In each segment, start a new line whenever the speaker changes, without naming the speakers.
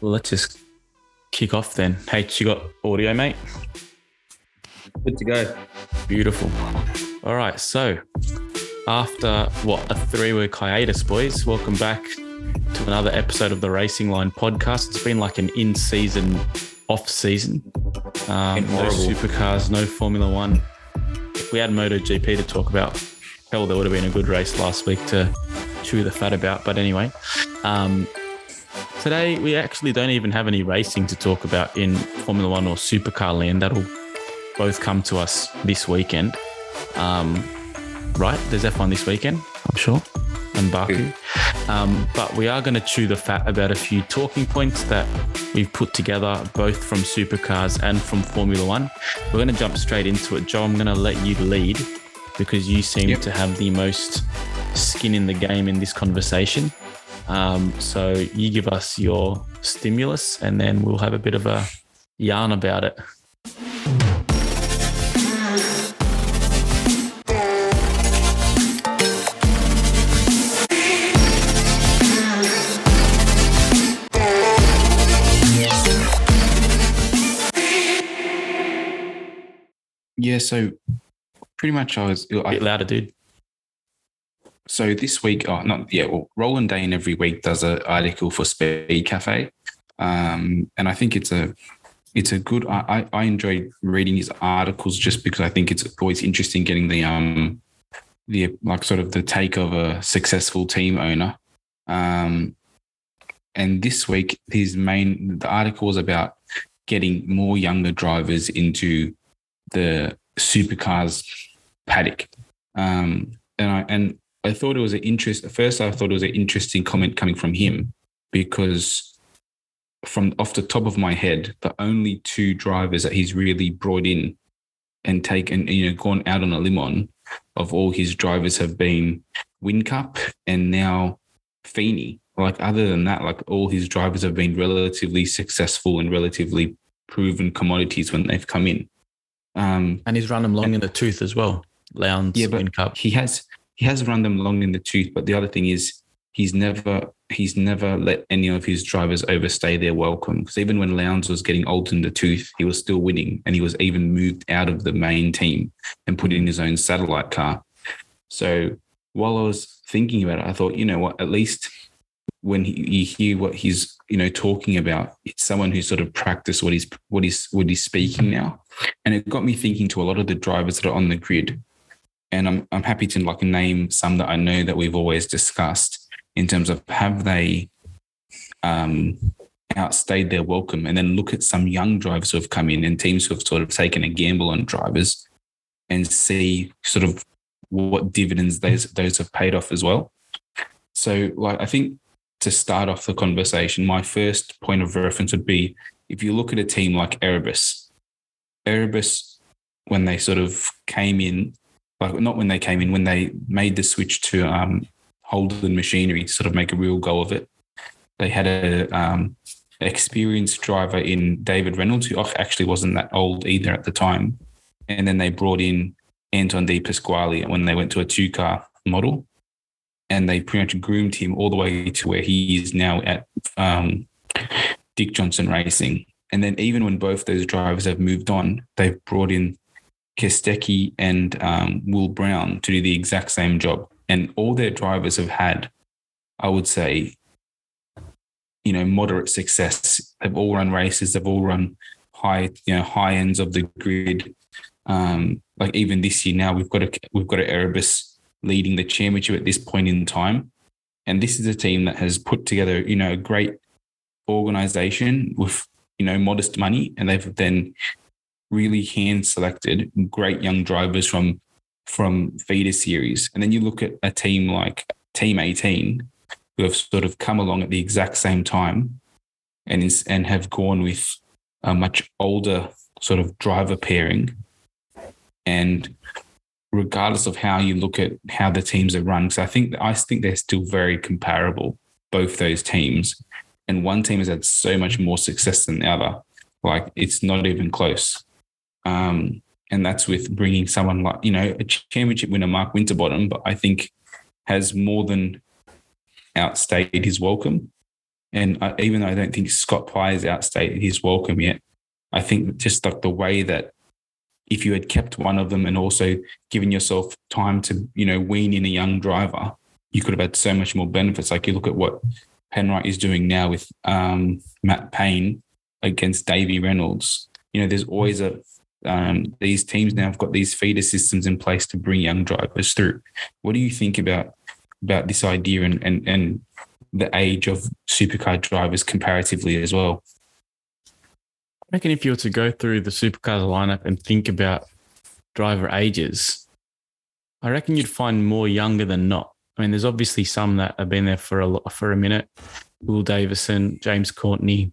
Well, let's just kick off then. Hey, you got audio, mate?
Good to go.
Beautiful. All right. So, after what a three week hiatus, boys, welcome back to another episode of the Racing Line podcast. It's been like an in season, off season. Um, no supercars, no Formula One. If we had MotoGP to talk about, hell, there would have been a good race last week to chew the fat about. But anyway, um, today we actually don't even have any racing to talk about in Formula One or supercar land. That'll both come to us this weekend. Um, right? There's F1 this weekend, I'm sure, and Baku. Um, but we are going to chew the fat about a few talking points that we've put together, both from supercars and from Formula One. We're going to jump straight into it. Joe, I'm going to let you lead because you seem
Yep.
to have the most skin in the game in this conversation. Um, so you give us your stimulus, and then we'll have a bit of a yarn about it.
Yeah, so pretty much I was
A
I,
bit louder, dude.
So this week, oh not yeah, well, Roland Dane every week does an article for Speed Cafe. Um, and I think it's a it's a good I, I enjoy reading his articles just because I think it's always interesting getting the um the like sort of the take of a successful team owner. Um and this week his main the article was about getting more younger drivers into the supercars paddock. Um, and I and I thought it was an interest. At first, I thought it was an interesting comment coming from him because from off the top of my head, the only two drivers that he's really brought in and taken, you know, gone out on a limb on of all his drivers have been Whincup and now Feeney. Like other than that, like all his drivers have been relatively successful and relatively proven commodities when they've come in. Um,
And he's run them long in the tooth as well. Lowndes,
Yeah, but-
Whincup.
he has he has run them long in the tooth. But the other thing is he's never he's never let any of his drivers overstay their welcome. Because even when Lowndes was getting old in the tooth, he was still winning, and he was even moved out of the main team and put in his own satellite car. So while I was thinking about it, I thought, you know what, at least when he, you hear what he's you know talking about, it's someone who sort of practiced what he's what he's what he's speaking now, and it got me thinking to a lot of the drivers that are on the grid and I'm I'm happy to like name some that I know that we've always discussed in terms of have they um, outstayed their welcome, and then look at some young drivers who have come in and teams who have sort of taken a gamble on drivers, and see sort of what dividends those those have paid off as well. So, like I think to start off the conversation, my first point of reference would be if you look at a team like Erebus, Erebus when they sort of came in like not when they came in, when they made the switch to um, Holden machinery to sort of make a real go of it. They had a um, experienced driver in David Reynolds, who actually wasn't that old either at the time, and then they brought in Anton De Pasquale when they went to a two car model, and they pretty much groomed him all the way to where he is now at um, Dick Johnson Racing. And then even when both those drivers have moved on, they've brought in Kostecki and um, Will Brown to do the exact same job. And all their drivers have had, I would say, you know, moderate success. They've all run races. They've all run high, you know, high ends of the grid. Um, like even this year now, we've got a we've got an Erebus leading the championship at this point in time, and this is a team that has put together, you know, a great organization with you know modest money, and they've then really hand selected great young drivers from from feeder series. And then you look at a team like Team 18, who have sort of come along at the exact same time and is, and have gone with a much older sort of driver pairing. And regardless of how you look at how the teams are run, so I think I think they're still very comparable, both those teams. And one team has had so much more success than the other. Like it's not even close. Um, and that's with bringing someone like you know a championship winner, Mark Winterbottom, but I think has more than outstayed his welcome. And I, even though I don't think Scott Pye has outstayed his welcome yet, I think just like the way that if you had kept one of them and also given yourself time to, you know, wean in a young driver, you could have had so much more benefits. Like you look at what Penrite is doing now with um, Matt Payne against Davy Reynolds. You know, there's always a um, these teams now have got these feeder systems in place to bring young drivers through. What do you think about about this idea and and, and the age of supercar drivers comparatively as well?
I reckon if you were to go through the supercars lineup and think about driver ages, I reckon you'd find more younger than not. I mean, there's obviously some that have been there for a for a minute. Will Davison, James Courtney,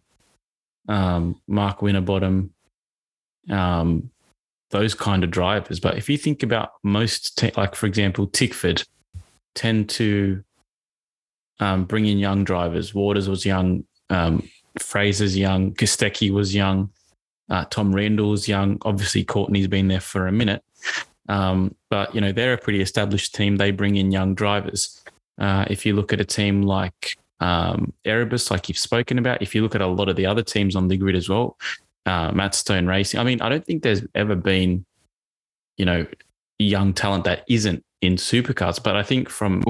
um, Mark Winterbottom, um, those kind of drivers. But if you think about most, te- like for example, Tickford, tend to um, bring in young drivers. Waters was young, um, Fraser's young, Kostecki was young, uh, Tom Randall was young. Obviously, Courtney's been there for a minute. Um, but you know they're a pretty established team. They bring in young drivers. Uh, if you look at a team like um, Erebus, like you've spoken about, if you look at a lot of the other teams on the grid as well, uh, Matt Stone Racing. I mean, I don't think there's ever been, you know, young talent that isn't in supercars. But I think from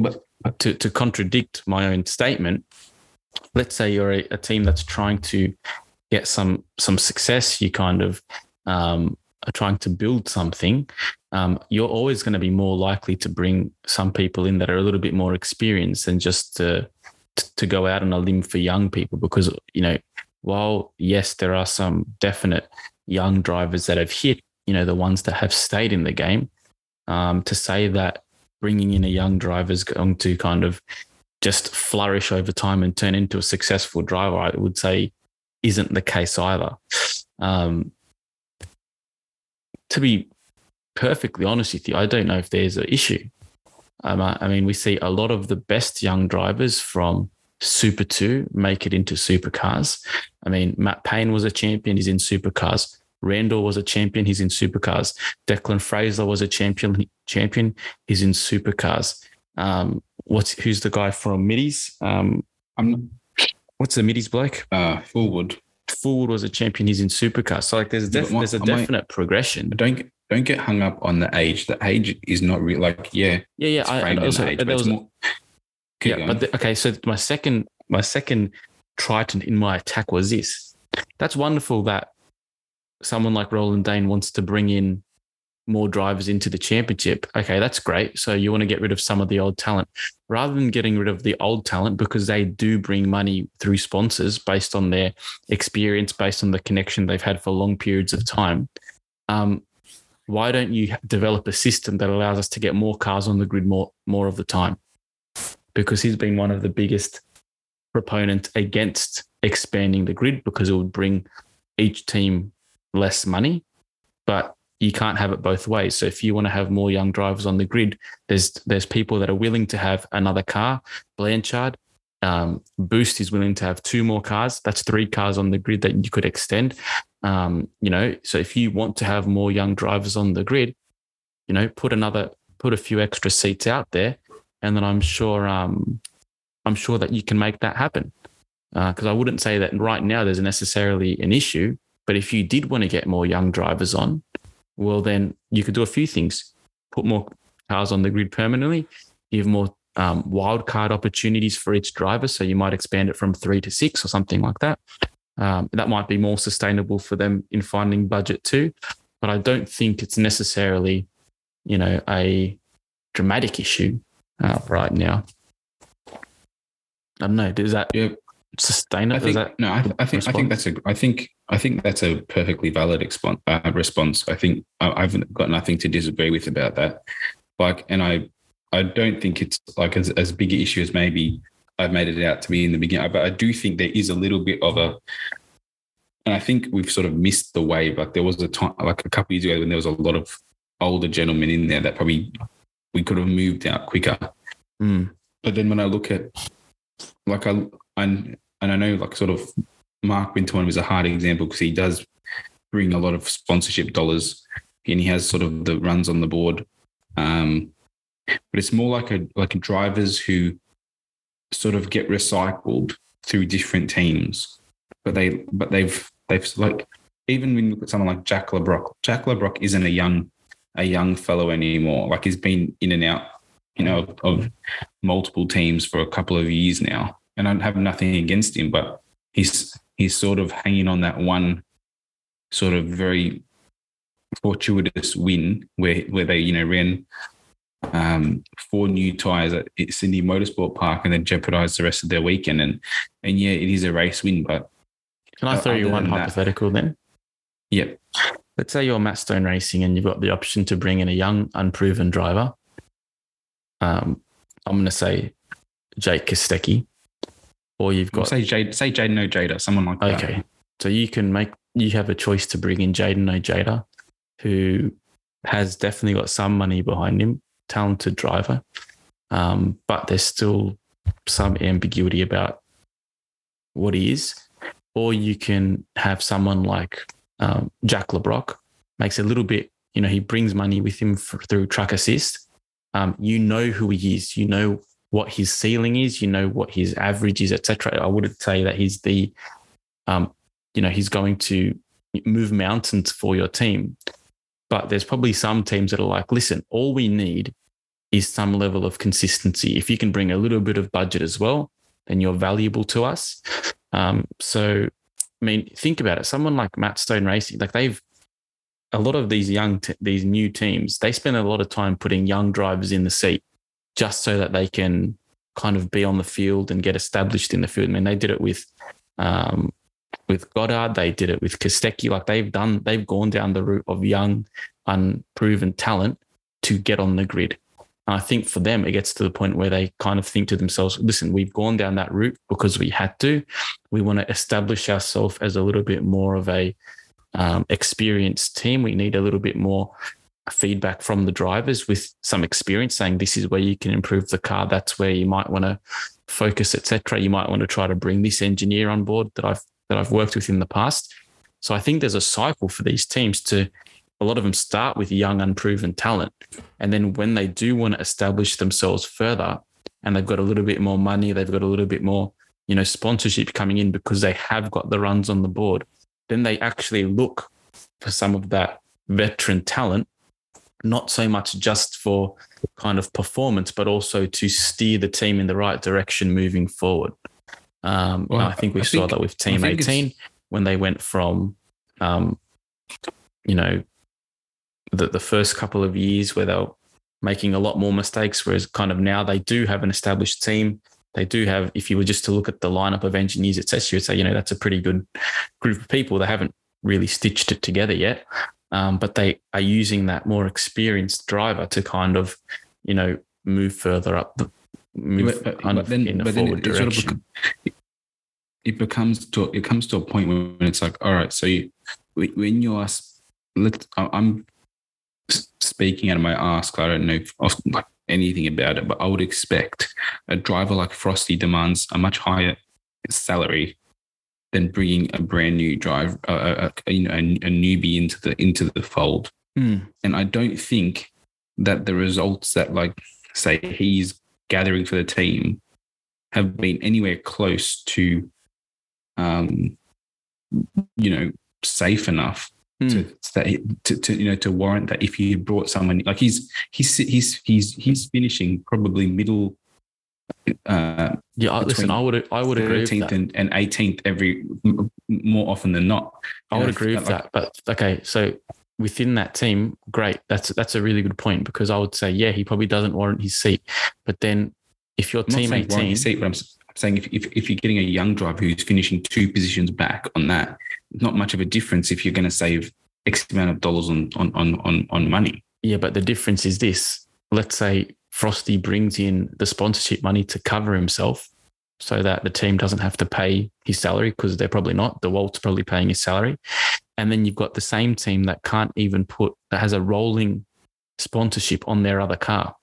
to to contradict my own statement, let's say you're a, a team that's trying to get some some success, you kind of um, are trying to build something. Um, you're always going to be more likely to bring some people in that are a little bit more experienced than just to to go out on a limb for young people because you know while yes, there are some definite young drivers that have hit, you know, the ones that have stayed in the game, um, to say that bringing in a young driver is going to kind of just flourish over time and turn into a successful driver, I would say isn't the case either. Um, to be perfectly honest with you, I don't know if there's an issue. Um, I, I mean, we see a lot of the best young drivers from Super 2 make it into supercars. I mean, Matt Payne was a champion, he's in supercars. Randall was a champion, he's in supercars. Declan Fraser was a champion, champion, he's in supercars. Um, what's who's the guy from Middies? Um, I'm what's the Middies bloke?
Uh, Fullwood.
Fullwood was a champion, he's in supercars. So like there's def- there's a definite progression.
Don't don't get hung up on the age. The age is not real. Like yeah,
yeah, yeah. I, also, age, there was, more, yeah, going. but the, okay. So my second, my second Triton in my attack was this. That's wonderful that someone like Roland Dane wants to bring in more drivers into the championship. Okay, that's great. So you want to get rid of some of the old talent rather than getting rid of the old talent because they do bring money through sponsors based on their experience, based on the connection they've had for long periods of time. Um, why don't you develop a system that allows us to get more cars on the grid more more of the time? Because he's been one of the biggest proponents against expanding the grid because it would bring each team less money. But you can't have it both ways. So if you want to have more young drivers on the grid, there's there's people that are willing to have another car. Blanchard, um, Boost is willing to have two more cars. That's three cars on the grid that you could extend. Um, you know, so if you want to have more young drivers on the grid, you know, put another put a few extra seats out there and then I'm sure um, I'm sure that you can make that happen. Because uh, I wouldn't say that right now there's necessarily an issue, but if you did want to get more young drivers on, well then you could do a few things: put more cars on the grid permanently, give more um, wildcard opportunities for each driver. So you might expand it from three to six or something like that. Um, that might be more sustainable for them in finding budget too. But I don't think it's necessarily, you know, a dramatic issue uh, right now. I don't know. Does that yeah. sustain it?
I think,
that
no, I, I think response? I think that's a I think I think that's a perfectly valid response. Uh, response. I think I've got nothing to disagree with about that. Like, and I I don't think it's like as as big an issue as maybe I've made it out to be in the beginning. But I do think there is a little bit of a and I think we've sort of missed the wave. Like there was a time, like a couple years ago, when there was a lot of older gentlemen in there that probably we could have moved out quicker.
Mm.
But then when I look at like I and and I know like sort of Mark Winton was a hard example because he does bring a lot of sponsorship dollars and he has sort of the runs on the board. Um, but it's more like a like drivers who sort of get recycled through different teams, but they but they've they've like even when you look at someone like Jack Le Brocq, Jack Le Brocq isn't a young a young fellow anymore. Like he's been in and out, you know, of multiple teams for a couple of years now. And I have nothing against him, but he's he's sort of hanging on that one sort of very fortuitous win where where they, you know, ran um, four new tires at Sydney Motorsport Park and then jeopardized the rest of their weekend. And and yeah, it is a race win, but
can I throw you one hypothetical that, then?
Yeah.
Let's say you're Matt Stone Racing and you've got the option to bring in a young, unproven driver. Um, I'm going to say Jake Kostecki, or you've got
say Jade, say Jayden Ojeda, someone like
that. Okay, so you can make you have a choice to bring in Jayden Ojeda, who has definitely got some money behind him, talented driver, um, but there's still some ambiguity about what he is. Or you can have someone like um, Jack Le Brocq makes a little bit, you know, he brings money with him for, through truck assist. Um, you know who he is, you know what his ceiling is, you know what his average is, etc. I wouldn't say that he's the, um, you know, he's going to move mountains for your team. But there's probably some teams that are like, listen, all we need is some level of consistency. If you can bring a little bit of budget as well, then you're valuable to us. Um, so, I mean, think about it. Someone like Matt Stone Racing, like they've a lot of these young, these new teams, they spend a lot of time putting young drivers in the seat just so that they can kind of be on the field and get established in the field. I mean, they did it with um, with Goddard, they did it with Kostecki. Like they've done, they've gone down the route of young, unproven talent to get on the grid. And I think for them, it gets to the point where they kind of think to themselves, listen, we've gone down that route because we had to. We want to establish ourselves as a little bit more of a um, experienced team. We need a little bit more feedback from the drivers with some experience saying this is where you can improve the car. That's where you might want to focus, etc. You might want to try to bring this engineer on board that I've that I've worked with in the past. So I think there's a cycle for these teams to a lot of them start with young, unproven talent. And then when they do want to establish themselves further and they've got a little bit more money, they've got a little bit more, you know, sponsorship coming in because they have got the runs on the board, then they actually look for some of that veteran talent, not so much just for kind of performance, but also to steer the team in the right direction moving forward. Um, well, I think we I saw think, that with Team 18 when they went from, um, you know, the, the first couple of years where they're making a lot more mistakes, whereas kind of now they do have an established team. They do have, if you were just to look at the lineup of engineers, it says you would say, you know, that's a pretty good group of people. They haven't really stitched it together yet, um, but they are using that more experienced driver to kind of, you know, move further up the move
but, kind but of then, in a forward direction. Sort of, it becomes to it comes to a point when it's like, all right, so you, when you ask, let I'm speaking out of my ask, I don't know anything about it, but I would expect a driver like Frosty demands a much higher salary than bringing a brand new drive, uh, a, you know, a, a, newbie into the into the fold.
Mm.
And I don't think that the results that, like, say, he's gathering for the team have been anywhere close to, um, you know, safe enough mm. to, to, to you know to warrant that if you brought someone like he's he's he's he's he's finishing probably middle uh,
yeah, listen, I would I would agree with that.
And, 18th every more often than not.
I would know, agree with like, that. But okay, so within that team, great. That's that's a really good point because I would say, yeah, he probably doesn't warrant his seat. But then if your team 18,
seat, but I'm saying if, if, if you're getting a young driver who's finishing two positions back on that, not much of a difference if you're going to save X amount of dollars on, on, on, on, on money.
Yeah, but the difference is this. Let's say Frosty brings in the sponsorship money to cover himself so that the team doesn't have to pay his salary because they're probably not. DeWalt's probably paying his salary. And then you've got the same team that can't even put, that has a rolling sponsorship on their other car.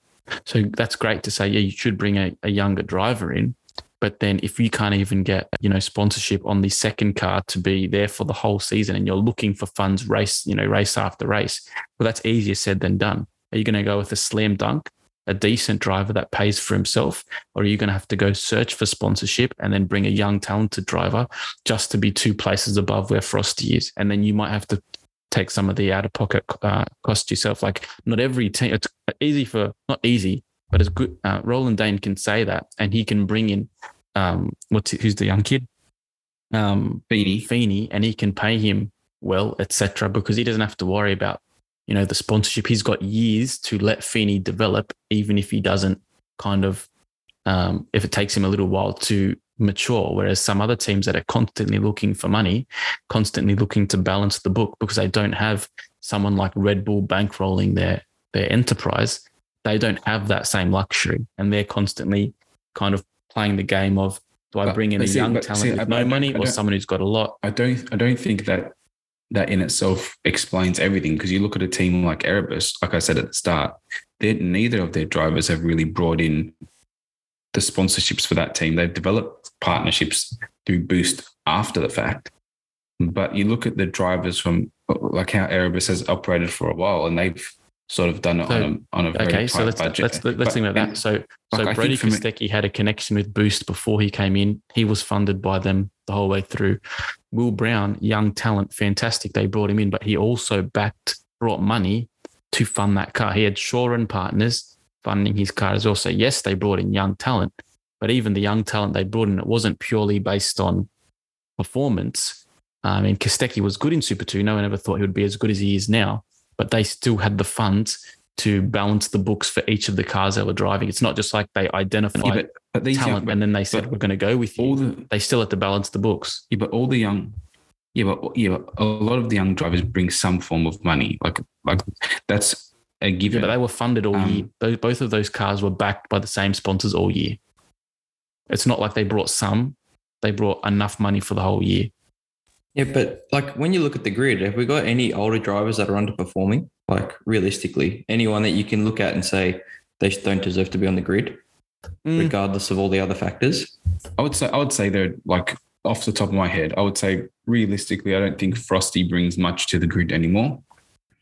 So that's great to say, yeah, you should bring a, a younger driver in. But then if you can't even get, you know, sponsorship on the second car to be there for the whole season and you're looking for funds race, you know, race after race, well, that's easier said than done. Are you going to go with a slam dunk a decent driver that pays for himself, or are you going to have to go search for sponsorship and then bring a young, talented driver just to be two places above where Frosty is? And then you might have to take some of the out of pocket uh, cost yourself. Like not every team, it's easy for, not easy, but it's good. Uh, Roland Dane can say that and he can bring in, um, what's it, who's the young kid? Um,
Feeney.
Feeney, and he can pay him well, etc., because he doesn't have to worry about you know the sponsorship. He's got years to let Feeney develop, even if he doesn't kind of um, if it takes him a little while to mature. Whereas some other teams that are constantly looking for money, constantly looking to balance the book because they don't have someone like Red Bull bankrolling their their enterprise, they don't have that same luxury, and they're constantly kind of playing the game of do I
But-
bring in a
see-
young talent
see,
with
I-
no
I
money
I
or someone who's got a lot?
I don't I don't think that that in itself explains everything because you look at a team like Erebus, like I said at the start, they neither of their drivers have really brought in the sponsorships for that team. They've developed partnerships through Boost after the fact. But you look at the drivers from like how Erebus has operated for a while and they've sort of done it
So-
on a on a very
Okay,
tight
so let's
budget.
let's let's
But-
think about that. So
like,
so Brody
think from it-
Kostecki had a connection with Boost before he came in. He was funded by them the whole way through. Will Brown, young talent, fantastic. They brought him in, but he also backed brought money to fund that car. He had Shaw and partners funding his car as well. So yes, they brought in young talent, but even the young talent they brought in, it wasn't purely based on performance. I mean, Kostecki was good in Super Two. No one ever thought he would be as good as he is now, but they still had the funds to balance the books for each of the cars they were driving. It's not just like they identified
Yeah, but, but these young,
talent
but
and then they said we're going to go with you.
all the
they still had to balance the books.
Yeah, but all the young, yeah, but yeah, but a lot of the young drivers bring some form of money. Like, like that's a
Yeah,
given.
but they were funded all
Um,
year. Those, both of those cars were backed by the same sponsors all year. It's not like they brought some; they brought enough money for the whole year.
Yeah, but like when you look at the grid, have we got any older drivers that are underperforming? Like realistically, anyone that you can look at and say they don't deserve to be on the grid,
Mm.
regardless of all the other factors?
I would say, I would say they're like off the top of my head. I would say realistically, I don't think Frosty brings much to the grid anymore.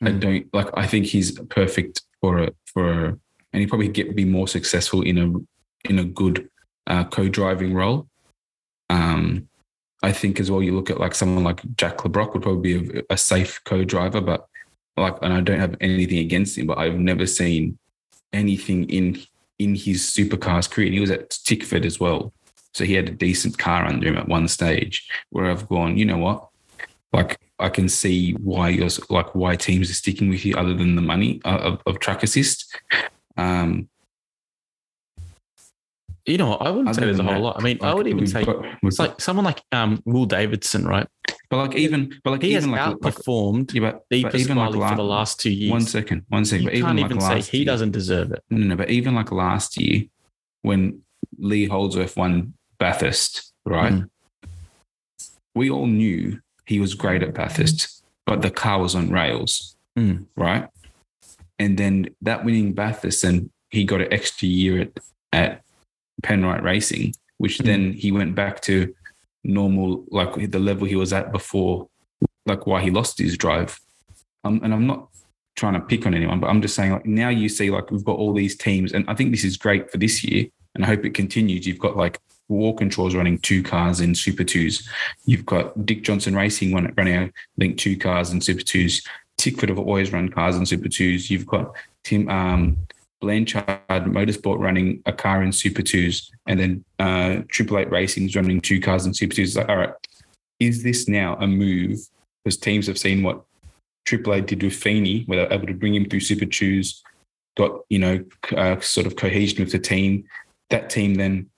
I
Mm.
don't like. I think he's perfect for a for a, and he probably get be more successful in a in a good uh, co-driving role. Um, I think as well. You look at like someone like Jack Le Brocq would probably be a, a safe co-driver, but like, and I don't have anything against him, but I've never seen anything in in his supercars career. And he was at Tickford as well, so he had a decent car under him at one stage. Where I've gone, you know what, like I can see why you're like why teams are sticking with you other than the money uh, of, of track assist. Um,
You know, what? I wouldn't say there's a whole
that,
lot. I mean, I would even say
got-
it's
got-
like someone like um, Will Davison, right?
but like even, but like
He has
even like, like
outperformed
yeah, but, but even like
Pasquale for the last two years.
one second, one second,
you
but
can't
like
even say he
year-
doesn't deserve it.
No, no, but even like last year when Lee Holdsworth won Bathurst, right?
Mm.
We all knew he was great at Bathurst, but the car was on rails,
Mm.
right? And then that winning Bathurst, and he got an extra year at, at Penrite Racing, which
Mm.
then he went back to normal, like the level he was at before, like why he lost his drive. Um, and I'm not trying to pick on anyone, but I'm just saying like now you see like we've got all these teams, and I think this is great for this year, and I hope it continues. You've got like War Controls running two cars in Super Twos. You've got Dick Johnson Racing one- running I think two cars in Super Twos. Tickford have always run cars in Super Twos. You've got Tim um, Blanchard Motorsport running a car in Super Twos, and then uh, Triple Eight Racing's running two cars in Super Twos. It's like, all right, is this now a move? Because teams have seen what Triple Eight did with Feeney, where they're able to bring him through Super Twos, got you know uh, sort of cohesion with the team. That team then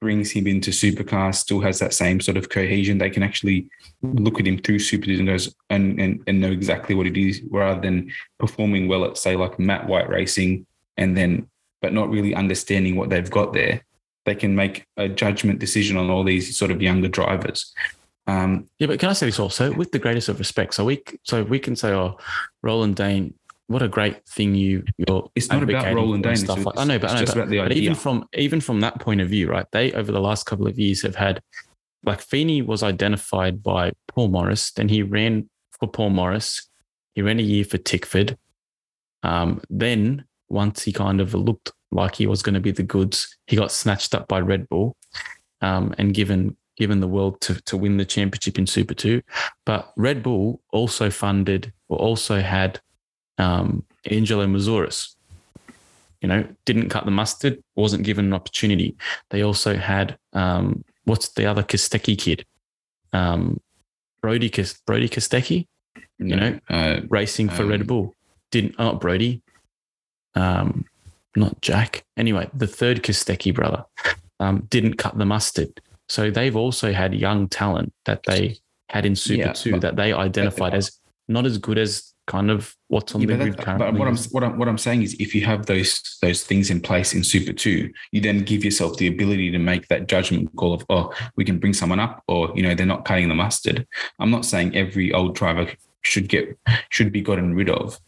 brings him into supercars, still has that same sort of cohesion. They can actually look at him through super Twos and goes and, and and know exactly what it is, rather than performing well at say like Matt White Racing, and then but not really understanding what they've got there. They can make a judgment decision on all these sort of younger drivers. Um,
Yeah, but can I say this also with the greatest of respect? So we so we can say, oh, Roland Dane, what a great thing you you're.
It's not about Roland
and
Dane,
Stuff like, I know, but
it's
I know,
just
but,
about the
but even from even from that point of view, right? They over the last couple of years have had like Feeney was identified by Paul Morris. Then he ran for Paul Morris. He ran a year for Tickford. Um, then once he kind of looked like he was going to be the goods. He got snatched up by Red Bull um, and given given the world to, to win the championship in Super 2. But Red Bull also funded or also had um, Angelo Mouzouris. You know, didn't cut the mustard, wasn't given an opportunity. They also had um, what's the other Kostecki kid? Um, Brody Brody Kostecki, you know,
uh,
racing for
um,
Red Bull. Didn't oh Brody, um, not Jack. Anyway, the third Kostecki brother um, didn't cut the mustard. So they've also had young talent that they had in Super
Yeah,
Two that they identified as not as good as kind of what's on
Yeah,
the
but,
grid
that-
currently.
but what I'm what I'm what I'm saying is, if you have those those things in place in Super Two, you then give yourself the ability to make that judgment call of, oh, we can bring someone up, or you know, they're not cutting the mustard. I'm not saying every old driver should get should be gotten rid of,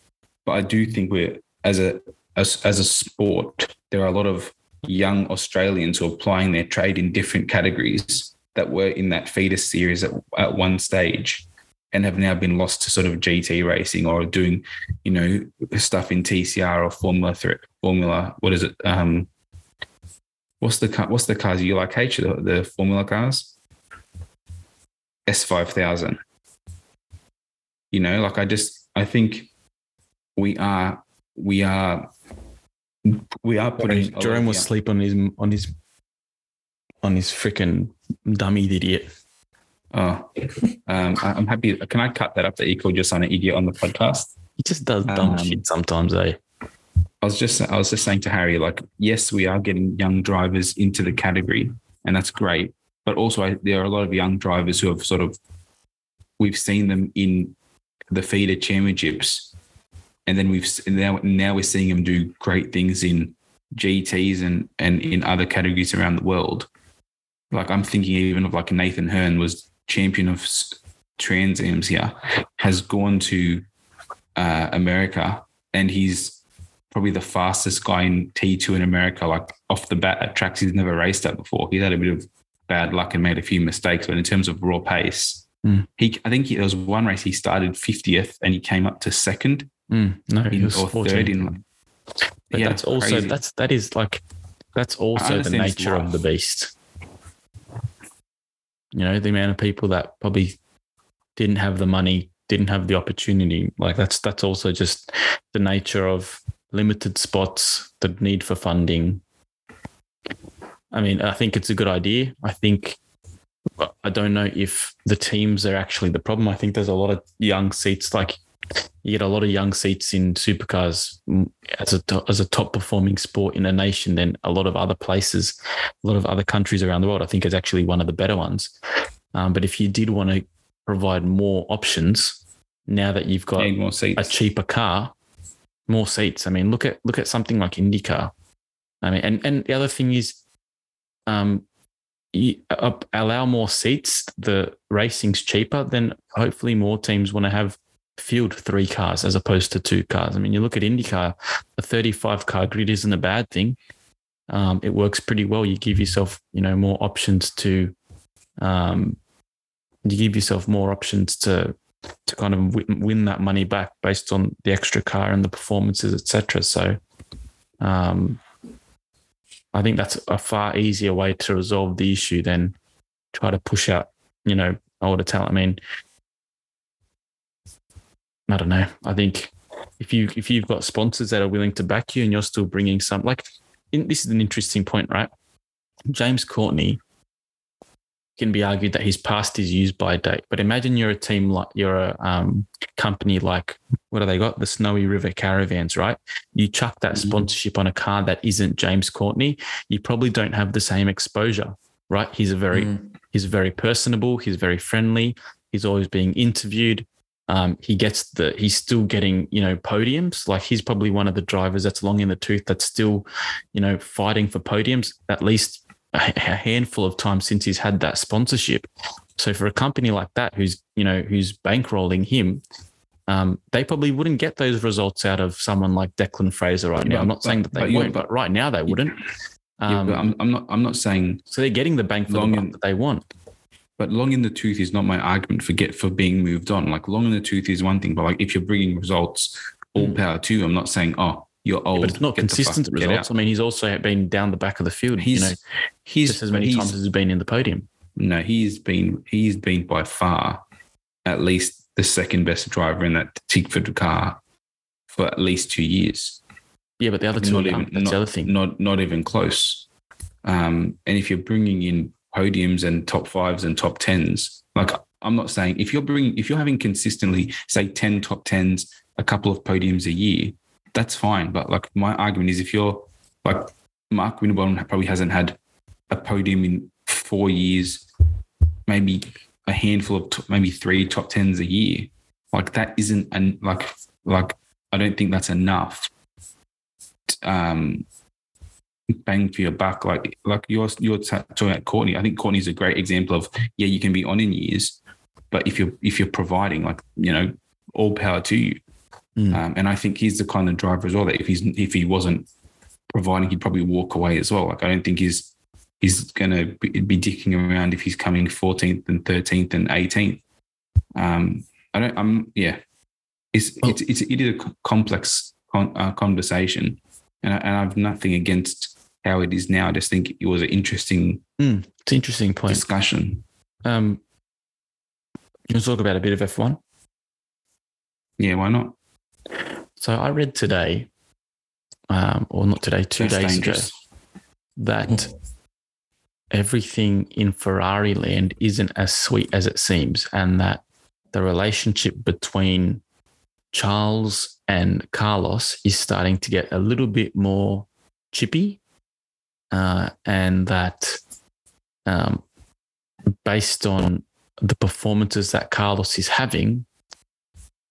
but I do think we're as a as as a sport, there are a lot of young Australians who are applying their trade in different categories that were in that feeder series at, at one stage and have now been lost to sort of GT racing or doing, you know, stuff in TCR or Formula Three, Formula. What is it? Um, what's the car? What's the cars you like? H the, the Formula cars. S five thousand. You know, like I just I think we are we are we are putting
Jerome was asleep on his on his on his freaking dummy idiot.
Oh, um, I'm happy. Can I cut that up that you called your son an idiot on the podcast?
He just does dumb
Um,
shit sometimes, eh?
I was just I was just saying to Harry, like, yes, we are getting young drivers into the category, and that's great. But also, I, there are a lot of young drivers who have sort of we've seen them in the feeder championships, and then we've now now we're seeing them do great things in GTS and and in other categories around the world. Like I'm thinking even of like Nathan Herne was champion of Trans Ams here, has gone to uh, America, and he's probably the fastest guy in T2 in America, like off the bat at tracks he's never raced at before. He had a bit of bad luck and made a few mistakes, but in terms of raw pace,
Mm.
he I think he, there was one race he started 50th and he came up to second
Mm, no, he
in,
was
or
14.
third in.
But
Yeah,
that's also
crazy.
that's that is like that's also the nature of the beast. You know, the amount of people that probably didn't have the money, didn't have the opportunity. Like that's that's also just the nature of limited spots, the need for funding. I mean, I think it's a good idea. I think I don't know if the teams are actually the problem. I think there's a lot of young seats like you get a lot of young seats in supercars as a to- as a top performing sport in a nation than a lot of other places, a lot of other countries around the world. I think is actually one of the better ones. Um, but if you did want to provide more options, now that you've got
more seats.
a cheaper car, more seats. I mean, look at look at something like IndyCar. I mean, and and the other thing is, um, you, uh, allow more seats. The racing's cheaper. Then hopefully more teams want to have field three cars as opposed to two cars. I mean, you look at IndyCar, a 35 car grid isn't a bad thing. Um, it works pretty well. You give yourself, you know, more options to, um, you give yourself more options to to kind of win, win that money back based on the extra car and the performances, etc. So, um, I think that's a far easier way to resolve the issue than try to push out, you know, older talent. I mean, I don't know. I think if you if you've got sponsors that are willing to back you and you're still bringing some, like, in, this is an interesting point, right? James Courtney can be argued that he's past his use by date. But imagine you're a team like you're a um, company like what do they got? The Snowy River Caravans, right? You chuck that
Mhm.
sponsorship on a car that isn't James Courtney, you probably don't have the same exposure, right? He's a very
Mm.
he's very personable, he's very friendly, he's always being interviewed. Um, he gets the he's still getting you know podiums. Like he's probably one of the drivers that's long in the tooth that's still you know fighting for podiums at least a handful of times since he's had that sponsorship. So for a company like that, who's you know who's bankrolling him, um, they probably wouldn't get those results out of someone like Declan Fraser right now.
But-
I'm not saying that they
but
won't, but right now they wouldn't. Um,
but I'm, I'm not. I'm not saying.
so they're getting the bank for
long
buck
in-
that they want.
But long in the tooth is not my argument for get for being moved on. Like long in the tooth is one thing, but like if you're bringing results, all
Mm.
power to. you. I'm not saying oh You're old.
but it's not consistent results. I mean, he's also been down the back of the field.
He's
you know,
he's
just as many
he's-
times as he's been in the podium.
No, he's been he's been by far at least the second best driver in that Tickford car for at least two years.
Yeah, but the other two,
Not
are
even.
That's
not,
the other thing.
Not not even close. Um, and if you're bringing in podiums and top fives and top tens, like I'm not saying if you're bringing if you're having consistently say ten top tens, a couple of podiums a year, that's fine. But like my argument is if you're like Mark Winterborn probably hasn't had a podium in four years, maybe a handful of maybe three top tens a year. Like that isn't an like like I don't think that's enough. Um, bang for your buck. Like like you're you're talking about Courtney. I think Courtney's a great example of yeah, you can be on in years, but if you're if you're providing, like you know, all power to you.
Mm.
Um, and I think he's the kind of driver as well that if he's if he wasn't providing, he'd probably walk away as well. Like I don't think he's he's going to be, be dicking around if he's coming 14th and 13th and 18th. Um, I don't. I'm yeah. It's
Well-
it's, it's it is a complex con, uh, conversation, and I, and I've nothing against how it is now. I just think it was an interesting
Mm, it's an interesting point.
discussion.
Um, you want to talk about a bit of F1?
Yeah, why not?
So I read today, um, or not today, two
That's
days
dangerous.
ago, that everything in Ferrari land isn't as sweet as it seems, and that the relationship between Charles and Carlos is starting to get a little bit more chippy, uh, and that um, based on the performances that Carlos is having,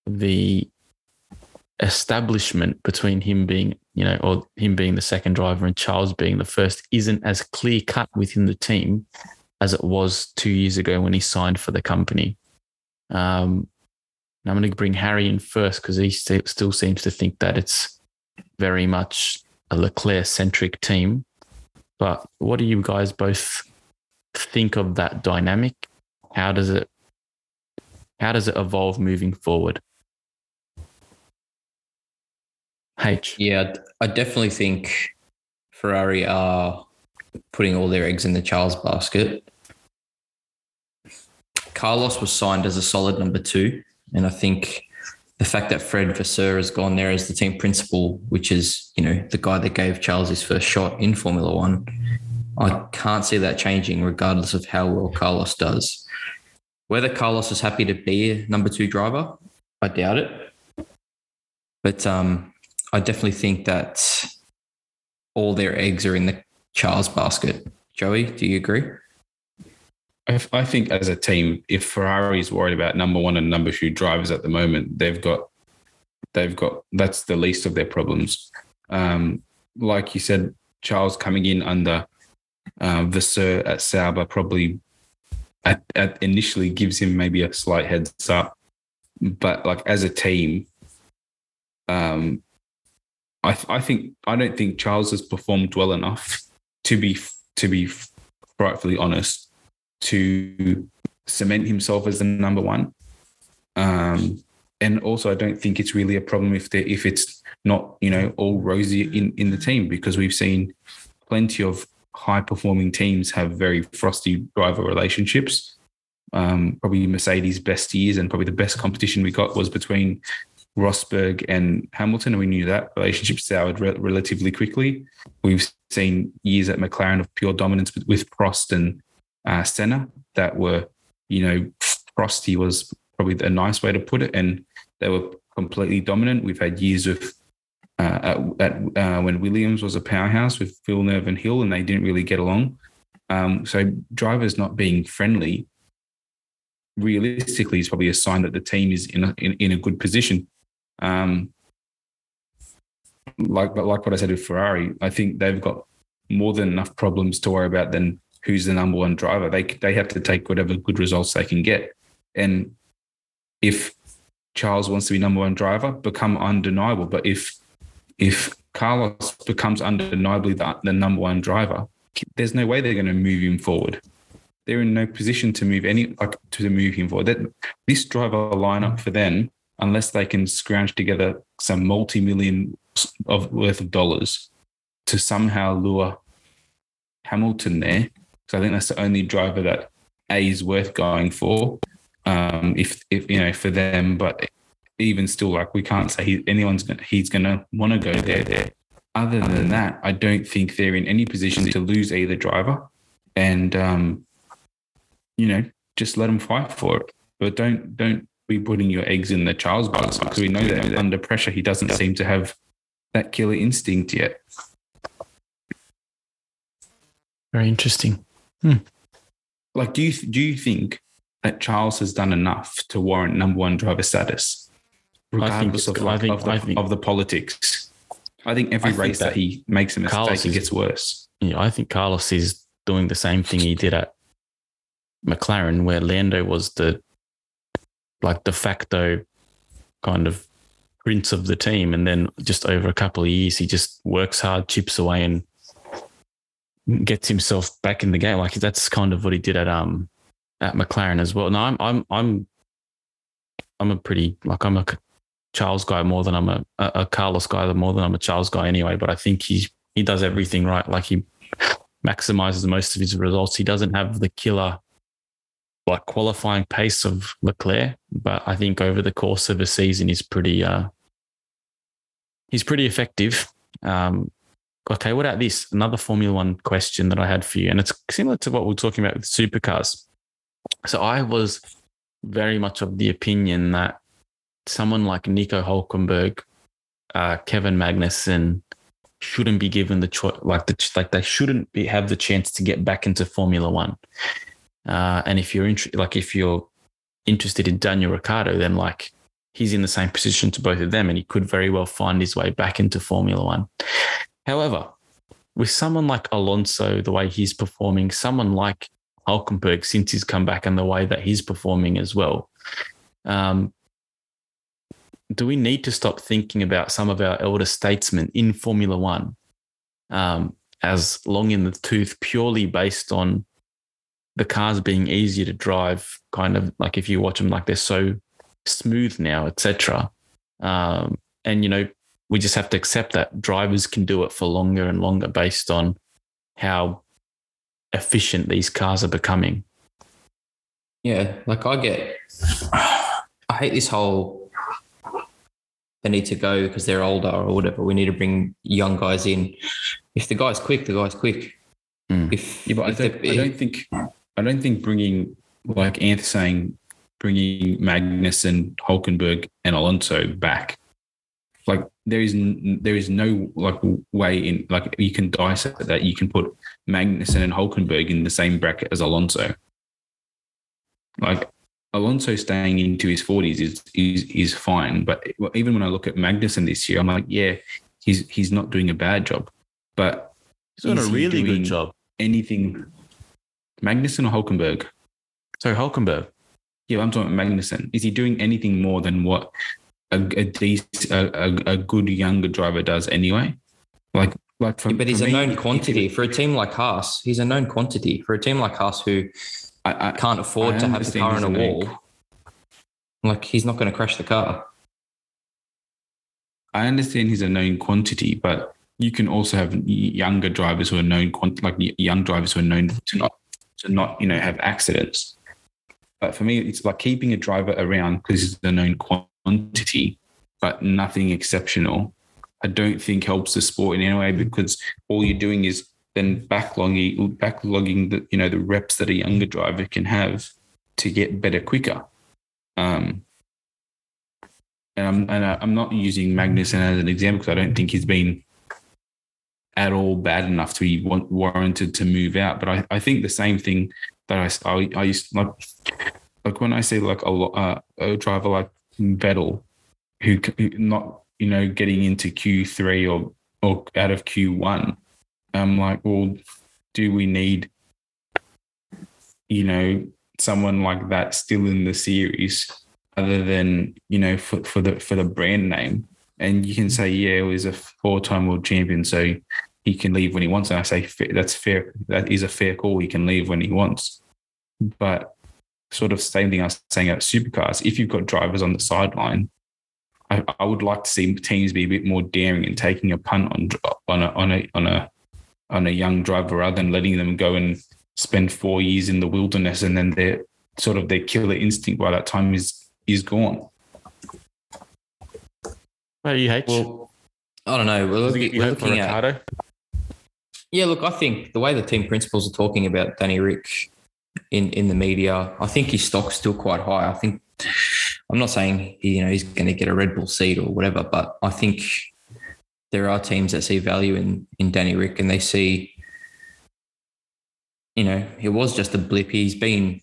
the establishment between him being, you know, or him being the second driver and Charles being the first isn't as clear cut within the team as it was two years ago when he signed for the company. Um, I'm going to bring Harry in first because he st- still seems to think that it's very much a Leclerc centric team. But what do you guys both think of that dynamic? How does it how does it evolve moving forward? H.
Yeah, I definitely think Ferrari are putting all their eggs in the Charles basket. Carlos was signed as a solid number two, and I think the fact that Fred Vasseur has gone there as the team principal, which is you know the guy that gave Charles his first shot in Formula One, I can't see that changing regardless of how well Carlos does. Whether Carlos is happy to be a number two driver, I doubt it. But um, I definitely think that all their eggs are in the Charles basket. Joey, do you agree?
I, I think as a team, if Ferrari is worried about number one and number two drivers at the moment, they've got they've got that's the least of their problems. Um, like you said, Charles coming in under uh, Vasseur at Sauber probably at, at initially gives him maybe a slight heads up, but like as a team, um, I I think I don't think Charles has performed well enough to be to be rightfully honest to cement himself as the number one. Um, and also, I don't think it's really a problem if they if it's not you know all rosy in in the team because we've seen plenty of high performing teams have very frosty driver relationships. Um, probably Mercedes' best years and probably the best competition we got was between Rosberg and Hamilton, and we knew that relationship soured re- relatively quickly. We've seen years at McLaren of pure dominance with, with Prost and uh, Senna that were, you know, frosty was probably a nice way to put it, and they were completely dominant. We've had years of uh, at, at uh, when Williams was a powerhouse with Phil Villeneuve and Hill, and they didn't really get along. Um, so drivers not being friendly, realistically, is probably a sign that the team is in a, in, in a good position. Um, like but like what I said with Ferrari, I think they've got more than enough problems to worry about than who's the number one driver. They they have to take whatever good results they can get, and if Charles wants to be number one driver, become undeniable. But if if Carlos becomes undeniably the, the number one driver, there's no way they're going to move him forward. They're in no position to move any like to move him forward. That this driver lineup for them, unless they can scrounge together some multi-million of worth of dollars to somehow lure Hamilton there. So I think that's the only driver that A is worth going for. Um, if if you know for them, but even still, like we can't say he, anyone's gonna, he's going to want to go there. There. Other than that, I don't think they're in any position to lose either driver, and um, you know, just let them fight for it. But don't don't be putting your eggs in the Charles basket because we know that under pressure he doesn't seem to have that killer instinct yet.
Very interesting. Hmm.
Like, do you do you think that Charles has done enough to warrant number one driver status, regardless of,
I think-
of, the,
think-
of the politics? I think every
I think
race that,
that
he makes a mistake,
Carlos
it gets worse.
Yeah, I think Carlos is doing the same thing he did at McLaren, where Lando was the like de facto kind of prince of the team, and then just over a couple of years, he just works hard, chips away, and gets himself back in the game. Like that's kind of what he did at um at McLaren as well. No, I'm I'm I'm I'm a pretty like I'm a Charles guy more than I'm a, a, a Carlos guy more than I'm a Charles guy anyway. But I think he he does everything right. Like he maximizes most of his results. He doesn't have the killer like qualifying pace of Leclerc, but I think over the course of a season he's pretty uh he's pretty effective. Um okay, what about this? Another Formula One question that I had for you, and it's similar to what we we're talking about with supercars. So I was very much of the opinion that someone like Nico Hulkenberg, uh, Kevin Magnussen shouldn't be given the choice, like the like they shouldn't be have the chance to get back into Formula One. Uh, and if you're interested, like if you're interested in Daniel Ricciardo, then like he's in the same position to both of them, and he could very well find his way back into Formula One. However, with someone like Alonso, the way he's performing, someone like Hulkenberg, since he's come back and the way that he's performing as well, um, do we need to stop thinking about some of our elder statesmen in Formula One um, as long in the tooth purely based on the cars being easier to drive? Kind of like if you watch them, like they're so smooth now, etc. Um, and you know, we just have to accept that drivers can do it for longer and longer based on how efficient these cars are becoming.
Yeah, like I get, I hate this whole they need to go because they're older or whatever. We need to bring young guys in. If the guy's quick, the guy's quick.
Mm.
If,
Yeah, but I
if the-
don't, I don't think I don't think bringing like Anth saying bringing Magnussen, Hulkenberg, and Alonso back, like there is n- there is no like way in like you can dissect that you can put Magnussen and Hulkenberg in the same bracket as Alonso. Like Alonso staying into his forties is is is fine, but even when I look at Magnussen this year, I'm like, yeah, he's he's not doing a bad job, but
He's doing a really
doing-
good job.
anything. Magnussen or Hulkenberg?
So Hulkenberg,
Yeah, I'm talking about Magnussen. Is he doing anything more than what a a, dec- a, a, good younger driver does anyway? Like, like for,
Yeah, but he's a
me,
known quantity for a team like Haas. He's a known quantity for a team like Haas who
I, I,
can't afford
I
to have the car a
a
wall. Like he's not going to crash the car.
I understand he's a known quantity, but you can also have younger drivers who are known, like young drivers who are known to not to not you know have accidents. But for me, it's like keeping a driver around because he's a known quantity, but nothing exceptional. I don't think helps the sport in any way because all you're doing is then backlogging backlogging the you know the reps that a younger driver can have to get better quicker. Um, and I'm and I- I'm not using Magnussen as an example because I don't think he's been at all bad enough to be wa- warranted to move out. But I, I think the same thing that I, I used like like when I say like a uh, a driver like Vettel who, who not you know getting into Q three or or out of Q one, I'm like, well, do we need you know someone like that still in the series? other than you know for, for the for the brand name? And you can say yeah he's a four-time world champion so he can leave when he wants. And i say that's fair that is a fair call. He can leave when he wants. But sort of same thing i was saying about supercars if you've got drivers on the sideline I, I would like to see teams be a bit more daring and taking a punt on on a on a on a on a young driver rather than letting them go and spend four years in the wilderness and then their sort of their killer instinct by that time is is gone.
What do you H?
Well, I don't know. We're, looking,
you
we're looking at
Ricciardo?
Yeah, look, I think the way the team principals are talking about Danny Rick in in the media, I think his stock's still quite high. I think I'm not saying he, you know he's going to get a Red Bull seat or whatever, but I think there are teams that see value in in Danny Rick and they see, you know, it was just a blip. He's been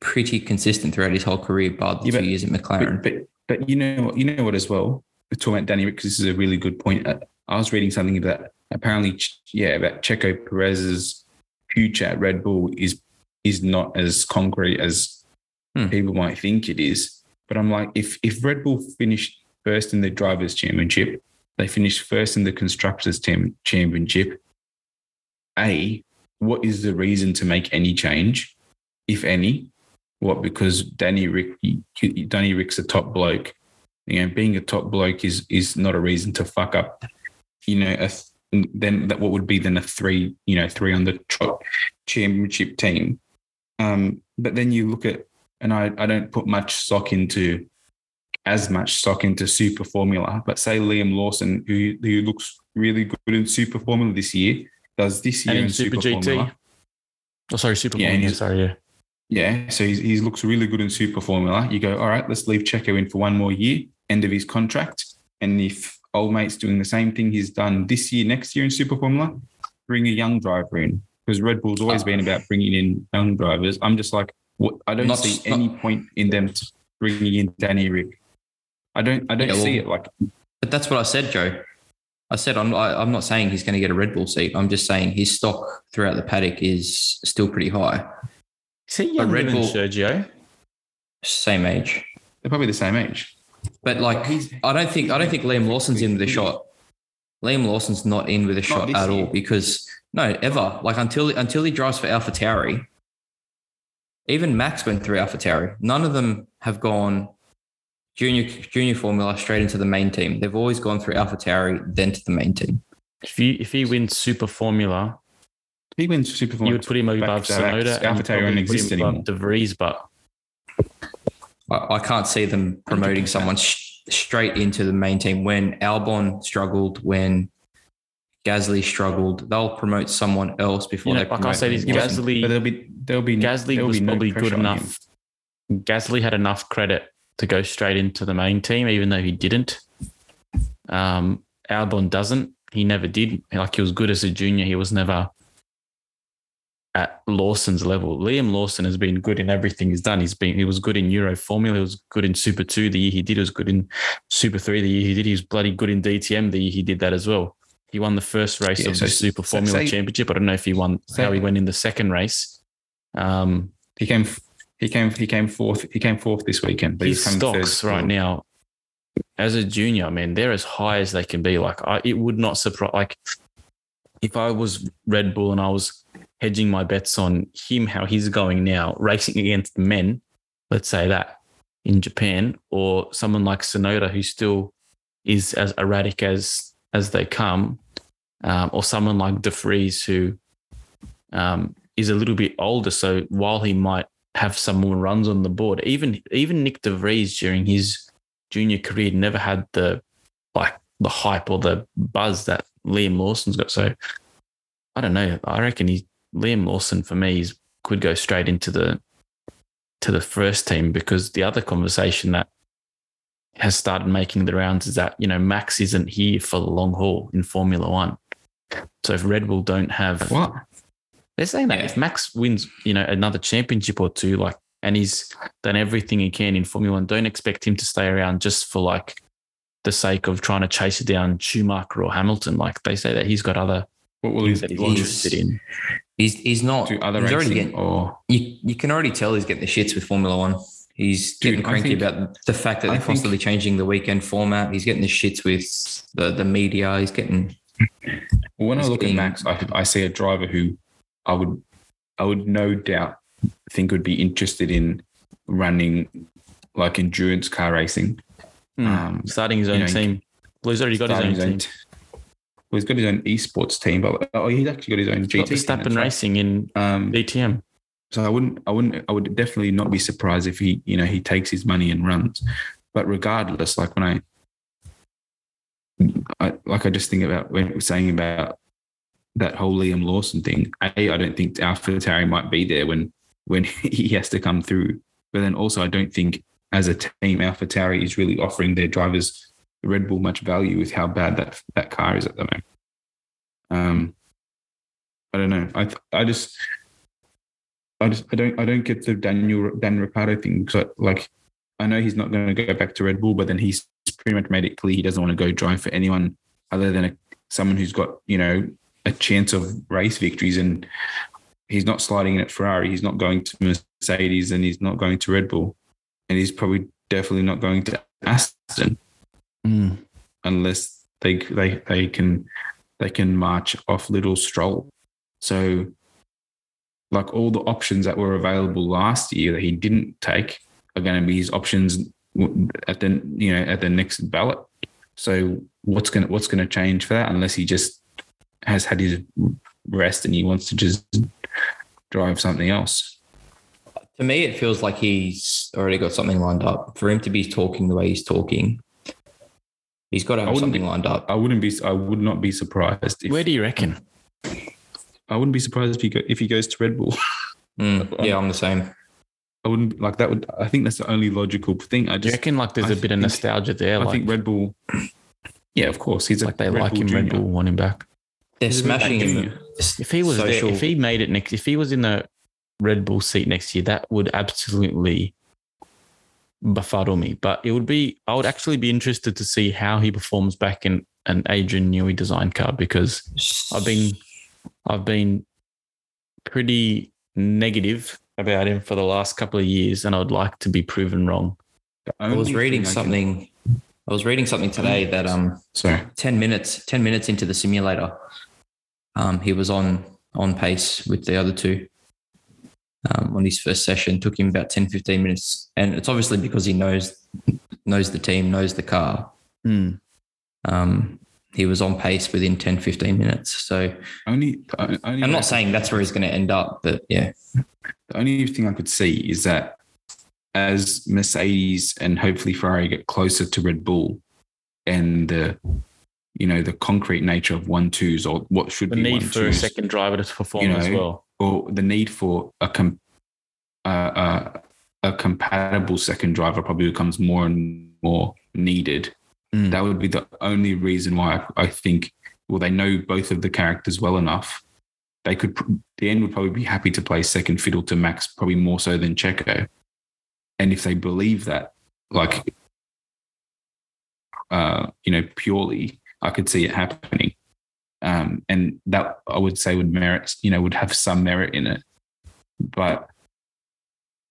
pretty consistent throughout his whole career, bar the
Yeah,
two
but-
years at McLaren.
but but you know what you know what as well. We're talking about Danny Rick because this is a really good point. Uh, I was reading something about apparently yeah about Checo Perez's future at Red Bull is is not as concrete as
Hmm.
people might think it is. But I'm like, if if Red Bull finished first in the drivers' championship, they finished first in the constructors' team championship. A, what is the reason to make any change, if any? What because Danny Rick, Danny Rick's a top bloke. You know, being a top bloke is is not a reason to fuck up. You know, a, th- then that what would be then a three, you know, three on the top championship team. Um, but then you look at, and I, I don't put much stock into as much stock into Super Formula, but say Liam Lawson, who who looks really good in Super Formula this year, does this year
in
in
Super,
Super,
GT.
Formula.
Oh, sorry, Super
Yeah, he's-
Sorry, yeah.
Yeah, so he's, he looks really good in Super Formula. You go, all right, let's leave Checo in for one more year, end of his contract. And if old mate's doing the same thing he's done this year, next year in Super Formula, bring a young driver in. Because Red Bull's always been about bringing in young drivers. I'm just like, what, I don't
Not-
see
not-
any point in them bringing in Danny Rick. I don't, I don't
Yeah, well-
see it like.
But that's what I said, Joe. I said I'm I, I'm not saying he's going to get a Red Bull seat. I'm just saying his stock throughout the paddock is still pretty high.
Is he
Red Bull-
Sergio?
Same age.
They're probably the same age.
But like
He's-
I don't think I don't think Liam Lawson's in with a shot. Liam Lawson's not in with a shot
this
at all because no, ever. Like until until he drives for Alpha Tauri, even Max went through Alpha Tauri. None of them have gone junior junior formula straight into the main team. They've always gone through Alpha Tauri, then to the main team.
If he if he wins Super Formula, if
He wins Super Formula.
you would put him above
back to back.
Tsunoda and
Alpha
you'd
Tauri
probably
don't
put
exist
him above
anymore.
De Vries, but
I, I can't see them promoting
100%.
someone sh- straight into the main team when Albon struggled, when Gasly struggled. They'll promote someone else before
You know,
they
like I
promote
said, he's
anyone.
Yeah, but-
Gasly-
but there'll be there'll be
Gasly
there'll
was
be
probably
pressure
good enough. Gasly had enough credit to go straight into the main team, even though he didn't. Um, Albon doesn't. He never did. Like he was good as a junior. He was never at Lawson's level. Liam Lawson has been good in everything he's done. He's been he was good in Euro Formula. He was good in Super Two the year he did. He was good in Super Three the year he did. He was bloody good in DTM the year he did that as well. He won the first race
Yeah,
of
so-
the Super
so
Formula
say-
Championship. I don't know if he won how he went in the second race. Um,
He came he came he came fourth he came fourth this weekend. But
his
he's coming
stocks
third
right now as a junior, I mean, they're as high as they can be. Like I, it would not surprise. Like if I was Red Bull and I was hedging my bets on him, how he's going now, racing against men, let's say that in Japan, or someone like Tsunoda who still is as erratic as as they come, um, or someone like De Vries who um, is a little bit older. So while he might have some more runs on the board, even even Nyck De Vries during his junior career never had the like the hype or the buzz that Liam Lawson's got. So I don't know. I reckon he Liam Lawson for me is, could go straight into the to the first team because the other conversation that has started making the rounds is that you know Max isn't here for the long haul in Formula One. So if Red Bull don't have
What?
they're saying that
Yeah.
if Max wins, you know, another championship or two, like, and he's done everything he can in Formula One, don't expect him to stay around just for like the sake of trying to chase down Schumacher or Hamilton. Like they say that he's got other
What will
things
he
that he's
he's-
interested in.
He's he's not.
do other
he's already
racing
getting.
or
You you can already tell he's getting the shits with Formula One. He's
Dude,
getting
I
cranky
think-
about the fact that they're
think-
constantly changing the weekend format. He's getting the shits with the the media. He's getting
Well, when I look
getting-
at Max, I, I see a driver who I would, I would no doubt think would be interested in running like endurance car racing.
Hmm.
Um,
Starting his
you
own
know,
team. Well, he's already got his own
starting
team.
well, he's got his own esports team, but oh, he's actually got his own
He's got
GT. team,
Verstappen. Racing in
Um,
DTM.
So I wouldn't, I wouldn't, I would definitely not be surprised if he, you know, he takes his money and runs. But regardless, like when I, I like I just think about when we were saying about that whole Liam Lawson thing. A, I don't think AlphaTauri might be there when when he has to come through. But then also, I don't think as a team, AlphaTauri is really offering their drivers Red Bull much value with how bad that that car is at the moment. Um, I don't know. I I just I just I don't I don't get the Daniel Dan Ricciardo thing because like I know he's not going to go back to Red Bull, but then he's pretty much made it clear he doesn't want to go drive for anyone other than a, someone who's got you know a chance of race victories, and he's not sliding in at Ferrari. He's not going to Mercedes, and he's not going to Red Bull, and he's probably definitely not going to Aston
Mm.
unless they they they can they can march off little stroll. So like all the options that were available last year that he didn't take are going to be his options at the you know at the next ballot. So what's going to what's going to change for that unless he just has had his rest and he wants to just drive something else.
To me, it feels like he's already got something lined up. For him to be talking the way he's talking, he's got to have something
be-
lined up.
I wouldn't be I would not be surprised if
Where do you reckon?
I wouldn't be surprised if he go, if he goes to Red Bull.
Mm, yeah, I'm the same.
I wouldn't like that. Would I think that's the only logical thing? I
Do you
just
reckon like there's
I
a bit of nostalgia there?
I
like,
think Red Bull. Yeah, of course. He's a
like they
Red
like
Bull
him, Red. Bull want him back.
They're
He's
smashing him.
If he was
social,
there, if he made it next, if he was in the Red Bull seat next year, that would absolutely befuddle me. But it would be, I would actually be interested to see how he performs back in an Adrian Newey design car because I've been, I've been pretty negative about him for the last couple of years, and I'd like to be proven wrong.
I was reading
thing I can-
something. I was reading something today that um
Sorry.
10 minutes 10 minutes into the simulator um he was on on pace with the other two um, on his first session took him about 10 15 minutes and it's obviously because he knows knows the team knows the car
Hmm.
um he was on pace within 10 15 minutes so
only, only
I'm not saying that's where he's going to end up but yeah
the only thing I could see is that as Mercedes and hopefully Ferrari get closer to Red Bull, and the you know the concrete nature of one twos or what should
The
be
need
one
for a second driver to perform
you
as well.
or the need for a com- uh, uh, a compatible second driver probably becomes more and more needed.
Mm.
That would be the only reason why I, I think. Well, they know both of the characters well enough. They could. The end would probably be happy to play second fiddle to Max, probably more so than Checo. And if they believe that, like, uh, you know, purely, I could see it happening. Um, and that I would say would merit, you know, would have some merit in it. But,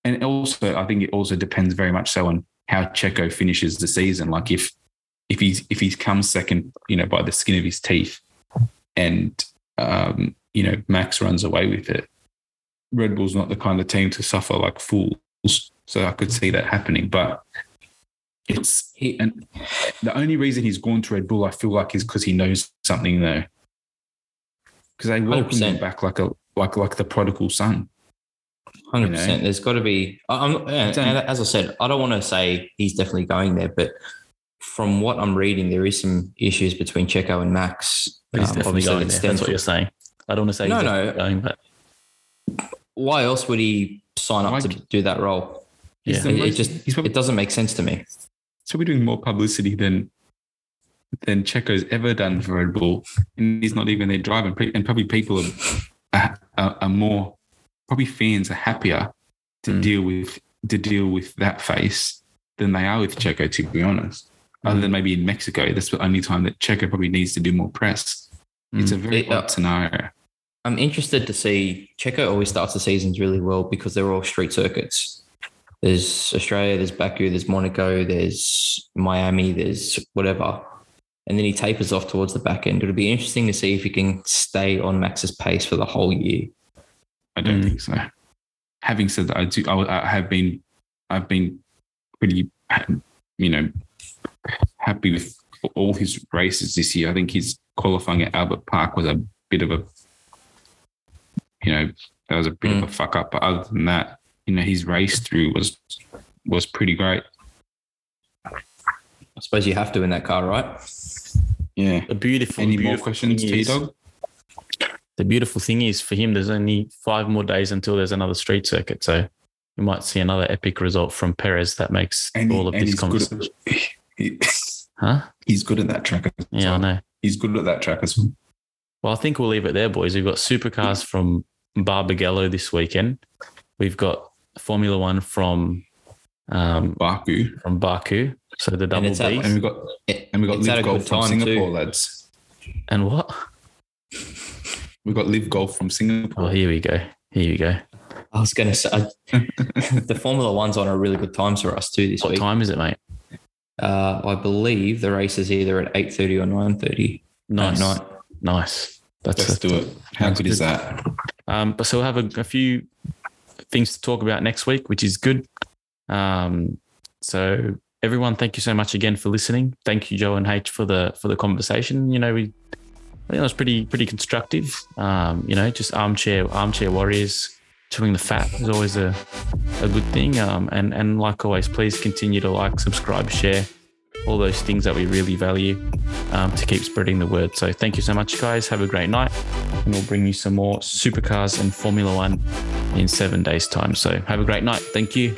and also, I think it also depends very much so on how Checo finishes the season. Like if, if he's, if he's come second, you know, by the skin of his teeth and, um, you know, Max runs away with it, Red Bull's not the kind of team to suffer like fools. So I could see that happening. But it's,
he,
and the only reason he's gone to Red Bull, I feel like, is because he knows something there. Because they welcome him
100%.
back like a like like the prodigal son.
Hundred
you
percent. There's got to be. I'm, as I said, I don't want to say he's definitely going there, but from what I'm reading, there is some issues between Checo and Max.
But he's
Um,
definitely going
that
there. That's what you're saying. I don't want to say
No,
he's
no.
going, but
Why else would he sign up
Why
to do that role?
Yeah.
It, it just
he's probably,
it doesn't make sense to me.
So we're doing more publicity than than Checo's ever done for Red Bull, and he's not even there driving. Pe- And probably people are, are, are more probably fans are happier to
Mm.
deal with to deal with that face than they are with Checo. To be honest, other than maybe in Mexico, that's the only time that Checo probably needs to do more press. It's a very
It- uh,
odd scenario.
I'm interested to see. Checo always starts the seasons really well because they're all street circuits. There's Australia, there's Baku, there's Monaco, there's Miami, there's whatever. And then he tapers off towards the back end. It'll be interesting to see if he can stay on Max's pace for the whole year.
I don't
Mm.
think so. Having said that, I do. I, I have been. I've been pretty. You know, happy with all his races this year. I think his qualifying at Albert Park was a bit of a, you know, that was a bit
Mm.
of a fuck up. But other than that, you know, his race through was was pretty great.
I suppose you have to in that car, right?
Yeah.
The beautiful.
Any more questions,
thing
T Dog?
The beautiful thing is for him, there's only five more days until there's another street circuit. So you might see another epic result from Perez that makes
And, he-
all of this
he's good.
Conversation.
At, he,
Huh?
he's good at that track. As
Yeah, I know.
He's good at that track as well.
Well, I think we'll leave it there, boys. We've got supercars from Barbagallo this weekend. We've got Formula One from um,
Baku,
from Baku. So the double
it's at-
and we've got and we got
LIV
Golf from Singapore,
too.
lads.
And what?
We've got LIV Golf from Singapore.
Oh, here we go. Here we go.
I was going to say the Formula One's on a really good times for us too this
What
week.
time is it, mate?
Uh, I believe the race is either at eight thirty or nine thirty
Nice.
night.
Nice. That's
Let's do it. How
That's
good is that?
Um, but so we'll have a, a few things to talk about next week, which is good. Um, so everyone, thank you so much again for listening. Thank you, Joe and H, for the for the conversation. You know, we I think it was pretty pretty constructive. Um, you know, just armchair armchair warriors chewing the fat is always a, a good thing. Um, and and like always, please continue to like, subscribe, share, all those things that we really value um, to keep spreading the word. So thank you so much, guys. Have a great night, and we'll bring you some more supercars and Formula One in seven days' time. So have a great night. Thank you.